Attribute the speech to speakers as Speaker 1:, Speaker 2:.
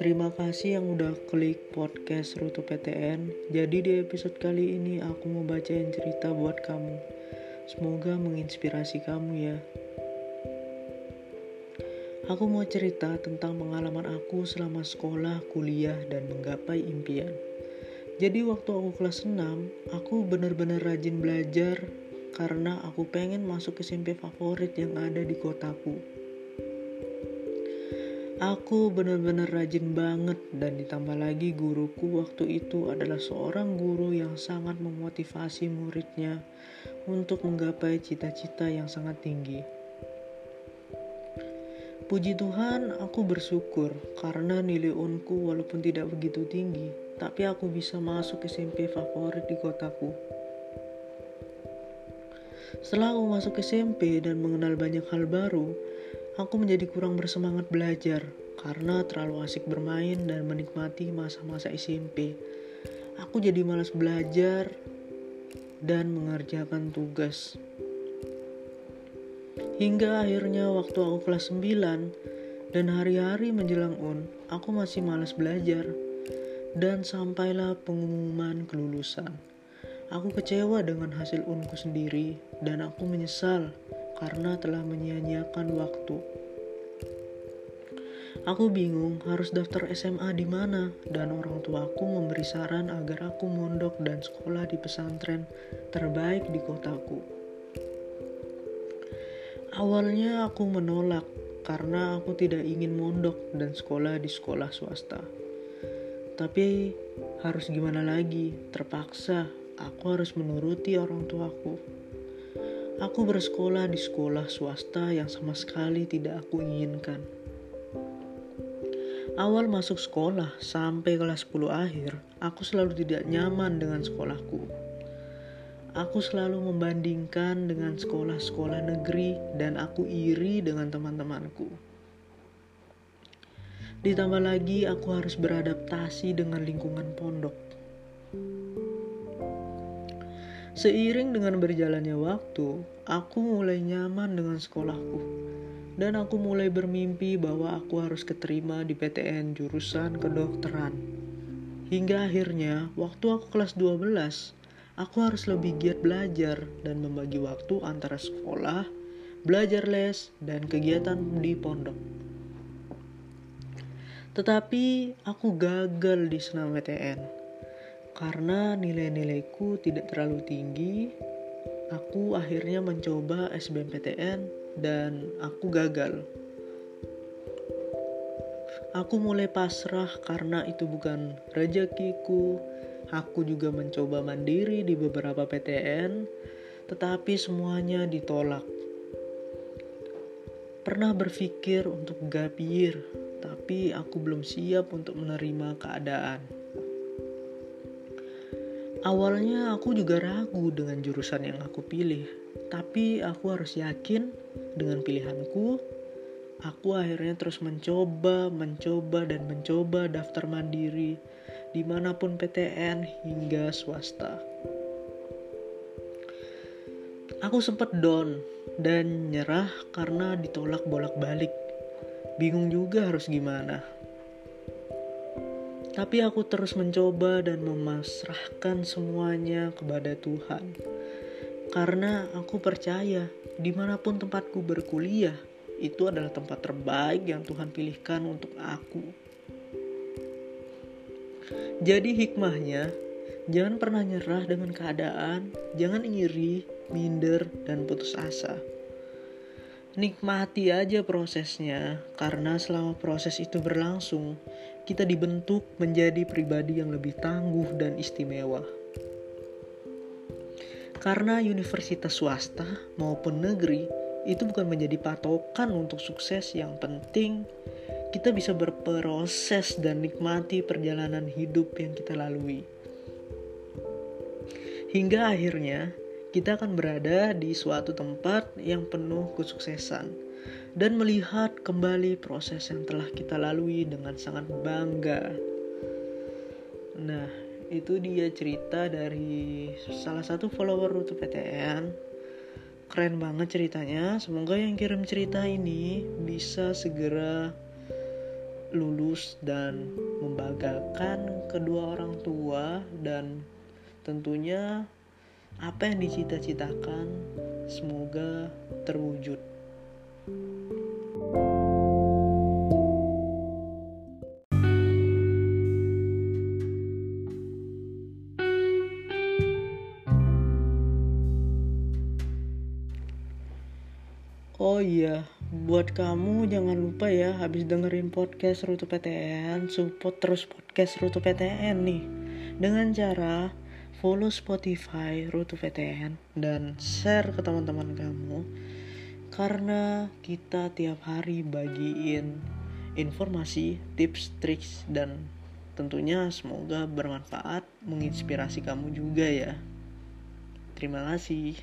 Speaker 1: Terima kasih yang udah klik podcast Rutu PTN. Jadi di episode kali ini aku mau bacain cerita buat kamu. Semoga menginspirasi kamu ya. Aku mau cerita tentang pengalaman aku selama sekolah, kuliah, dan menggapai impian. Jadi waktu aku kelas 6, aku benar-benar rajin belajar karena aku pengen masuk SMP favorit yang ada di kotaku. Aku benar-benar rajin banget dan ditambah lagi guruku waktu itu adalah seorang guru yang sangat memotivasi muridnya untuk menggapai cita-cita yang sangat tinggi. Puji Tuhan, aku bersyukur karena nilai unku walaupun tidak begitu tinggi, tapi aku bisa masuk SMP favorit di kotaku. Setelah aku masuk SMP dan mengenal banyak hal baru, aku menjadi kurang bersemangat belajar karena terlalu asik bermain dan menikmati masa-masa SMP. Aku jadi malas belajar dan mengerjakan tugas. Hingga akhirnya waktu aku kelas 9 dan hari-hari menjelang UN, aku masih malas belajar. Dan sampailah pengumuman kelulusan. Aku kecewa dengan hasil unku sendiri dan aku menyesal karena telah menyia-nyiakan waktu. Aku bingung harus daftar SMA di mana dan orang tuaku memberi saran agar aku mondok dan sekolah di pesantren terbaik di kotaku. Awalnya aku menolak karena aku tidak ingin mondok dan sekolah di sekolah swasta. Tapi harus gimana lagi? Terpaksa aku harus menuruti orang tuaku. Aku bersekolah di sekolah swasta yang sama sekali tidak aku inginkan. Awal masuk sekolah sampai kelas 10 akhir, aku selalu tidak nyaman dengan sekolahku. Aku selalu membandingkan dengan sekolah-sekolah negeri dan aku iri dengan teman-temanku. Ditambah lagi aku harus beradaptasi dengan lingkungan pondok. Seiring dengan berjalannya waktu, aku mulai nyaman dengan sekolahku. Dan aku mulai bermimpi bahwa aku harus keterima di PTN jurusan kedokteran. Hingga akhirnya, waktu aku kelas 12, aku harus lebih giat belajar dan membagi waktu antara sekolah, belajar les, dan kegiatan di pondok. Tetapi aku gagal di senam PTN karena nilai-nilaiku tidak terlalu tinggi, aku akhirnya mencoba SBMPTN dan aku gagal. Aku mulai pasrah karena itu bukan rezekiku. Aku juga mencoba mandiri di beberapa PTN, tetapi semuanya ditolak. Pernah berpikir untuk gapir, tapi aku belum siap untuk menerima keadaan. Awalnya aku juga ragu dengan jurusan yang aku pilih, tapi aku harus yakin dengan pilihanku. Aku akhirnya terus mencoba, mencoba, dan mencoba daftar mandiri di mana pun PTN hingga swasta. Aku sempat down dan nyerah karena ditolak bolak-balik. Bingung juga harus gimana. Tapi aku terus mencoba dan memasrahkan semuanya kepada Tuhan. Karena aku percaya di mana pun tempatku berkuliah, itu adalah tempat terbaik yang Tuhan pilihkan untuk aku. Jadi hikmahnya, jangan pernah nyerah dengan keadaan, jangan iri, minder, dan putus asa. Nikmati aja prosesnya, karena selama proses itu berlangsung, kita dibentuk menjadi pribadi yang lebih tangguh dan istimewa. Karena universitas swasta maupun negeri itu bukan menjadi patokan untuk sukses yang penting kita bisa berproses dan nikmati perjalanan hidup yang kita lalui. Hingga akhirnya kita akan berada di suatu tempat yang penuh kesuksesan dan melihat kembali proses yang telah kita lalui dengan sangat bangga. Nah, itu dia cerita dari salah satu follower Rutu PTN. Keren banget ceritanya. Semoga yang kirim cerita ini bisa segera lulus dan membanggakan kedua orang tua dan tentunya apa yang dicita-citakan semoga terwujud. Oh iya, buat kamu jangan lupa ya habis dengerin podcast Rute PTN, support terus podcast Rute PTN nih. Dengan cara follow Spotify Rute PTN dan share ke teman-teman kamu. Karena kita tiap hari bagiin informasi, tips, triks dan tentunya semoga bermanfaat, menginspirasi kamu juga ya. Terima kasih.